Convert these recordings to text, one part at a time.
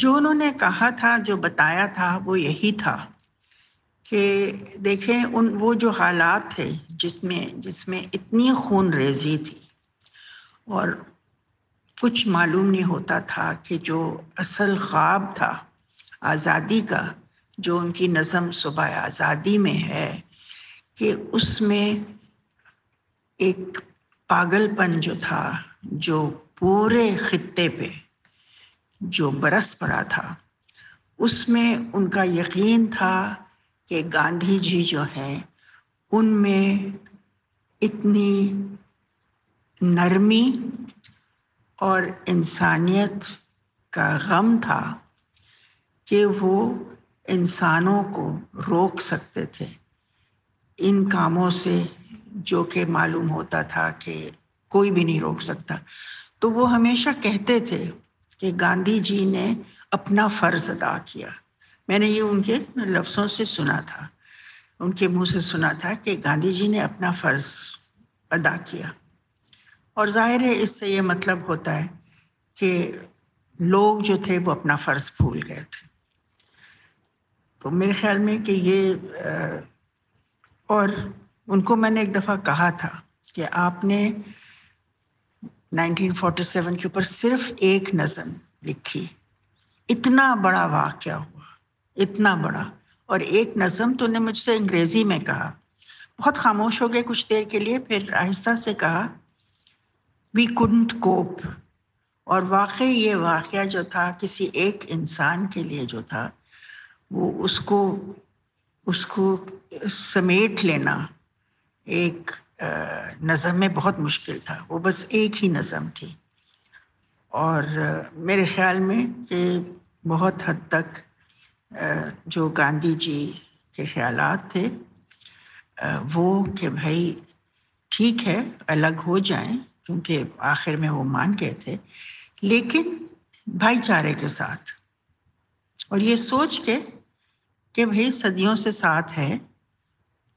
جو انہوں نے کہا تھا، جو بتایا تھا، وہ یہی تھا کہ دیکھیں، ان وہ جو حالات تھے جس میں جس میں اتنی خون ریزی تھی، اور کچھ معلوم نہیں ہوتا تھا کہ جو اصل خواب تھا آزادی کا، جو ان کی نظم صبح آزادی میں ہے، کہ اس میں ایک پاگل پن جو تھا، جو پورے خطے پہ جو برس پڑا تھا۔ اس میں ان کا یقین تھا کہ گاندھی جی جو ہیں، ان میں اتنی نرمی اور انسانیت کا غم تھا کہ وہ انسانوں کو روک سکتے تھے۔ ان کاموں سے جو کہ معلوم ہوتا تھا کہ کوئی بھی نہیں روک سکتا۔ تو وہ ہمیشہ کہتے تھے کہ گاندھی جی نے اپنا فرض ادا کیا۔ میں نے یہ ان کے لفظوں سے سنا تھا۔ ان کے منہ سے سنا تھا کہ گاندھی جی نے اپنا فرض ادا کیا۔ اور ظاہر ہے اس سے یہ مطلب ہوتا ہے کہ لوگ جو تھے وہ اپنا فرض بھول گئے تھے۔ تو میرے خیال میں کہ یہ، اور ان کو میں نے ایک دفعہ کہا تھا کہ آپ نے نائنٹین فورٹی سیون کے اوپر صرف ایک نظم لکھی۔ اتنا بڑا واقعہ ہوا، اتنا بڑا۔ اور ایک نظم تو نے مجھ سے انگریزی میں کہا۔ بہت خاموش ہو گئے کچھ دیر کے لیے، پھر آہستہ سے کہا وی کنٹ کوپ اور واقعی یہ واقعہ جو تھا، کسی ایک انسان کے لیے جو تھا، وہ اس کو اس کو سمیٹ لینا ایک نظم میں بہت مشکل تھا۔ وہ بس ایک ہی نظم تھی۔ اور میرے خیال میں کہ بہت حد تک جو گاندھی جی کے خیالات تھے وہ کہ بھائی ٹھیک ہے، الگ ہو جائیں، کیونکہ آخر میں وہ مان گئے تھے۔ لیکن بھائی چارے کے ساتھ۔ اور یہ سوچ کے کہ بھائی صدیوں سے ساتھ ہے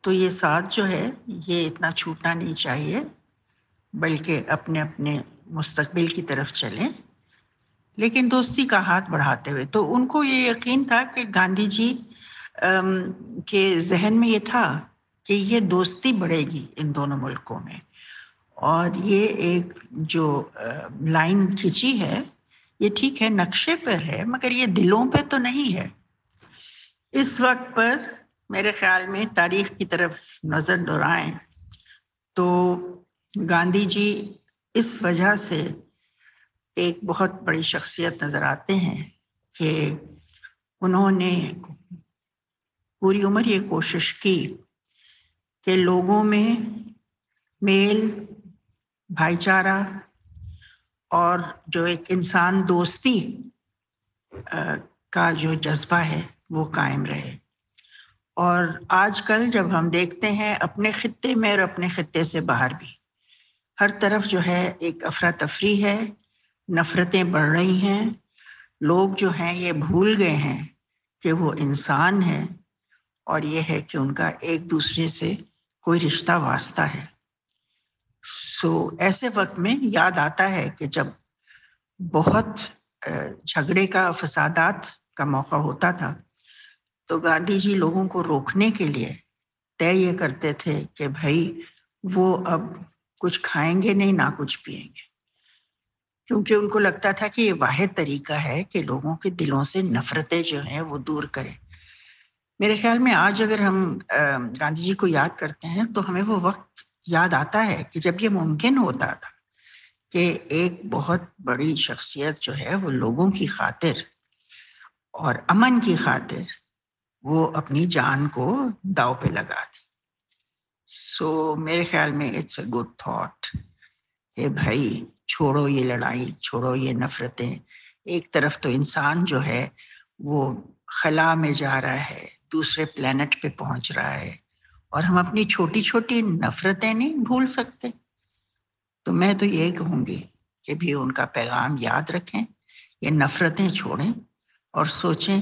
تو یہ ساتھ جو ہے، یہ اتنا چھوٹنا نہیں چاہیے، بلکہ اپنے اپنے مستقبل کی طرف چلیں۔ لیکن دوستی کا ہاتھ بڑھاتے ہوئے، تو ان کو یہ یقین تھا کہ گاندھی جی کے ذہن میں یہ تھا کہ یہ دوستی بڑھے گی ان دونوں ملکوں میں۔ اور یہ ایک جو لائن کھینچی ہے، یہ ٹھیک ہے، نقشے پر ہے، مگر یہ دلوں پہ تو نہیں ہے۔ اس وقت پر میرے خیال میں تاریخ کی طرف نظر دہرائیں تو گاندھی جی اس وجہ سے ایک بہت بڑی شخصیت نظر آتے ہیں کہ انہوں نے پوری عمر یہ کوشش کی کہ لوگوں میں میل، بھائی چارہ اور جو ایک انسان دوستی کا جو جذبہ ہے وہ قائم رہے۔ اور آج کل جب ہم دیکھتے ہیں اپنے خطے میں اور اپنے خطے سے باہر بھی، ہر طرف جو ہے ایک افراتفری ہے، نفرتیں بڑھ رہی ہیں، لوگ جو ہیں یہ بھول گئے ہیں کہ وہ انسان ہیں اور یہ ہے کہ ان کا ایک دوسرے سے کوئی رشتہ واسطہ ہے۔ سو ایسے وقت میں یاد آتا ہے کہ جب بہت جھگڑے کا، فسادات کا موقع ہوتا تھا تو گاندھی جی لوگوں کو روکنے کے لیے طے یہ کرتے تھے کہ بھائی وہ اب کچھ کھائیں گے نہیں، نہ کچھ پئیں گے۔ کیونکہ ان کو لگتا تھا کہ یہ واحد طریقہ ہے کہ لوگوں کے دلوں سے نفرتیں جو ہیں وہ دور کرے میرے خیال میں آج اگر ہم گاندھی جی کو یاد کرتے ہیں تو ہمیں وہ وقت یاد آتا ہے کہ جب یہ ممکن ہوتا تھا کہ ایک بہت بڑی شخصیت جو ہے وہ لوگوں کی خاطر اور امن کی خاطر وہ اپنی جان کو داؤ پہ لگا دی۔ سو میرے خیال میں اٹس اے گڈ تھاٹ کہ بھائی، چھوڑو یہ لڑائی، چھوڑو یہ نفرتیں۔ ایک طرف تو انسان جو ہے، وہ خلا میں جا رہا ہے، دوسرے پلانٹ پہ پہنچ رہا ہے۔ اور ہم اپنی چھوٹی چھوٹی نفرتیں نہیں بھول سکتے۔ تو میں تو یہی کہوں گی کہ بھی ان کا پیغام یاد رکھیں، یہ نفرتیں چھوڑیں اور سوچیں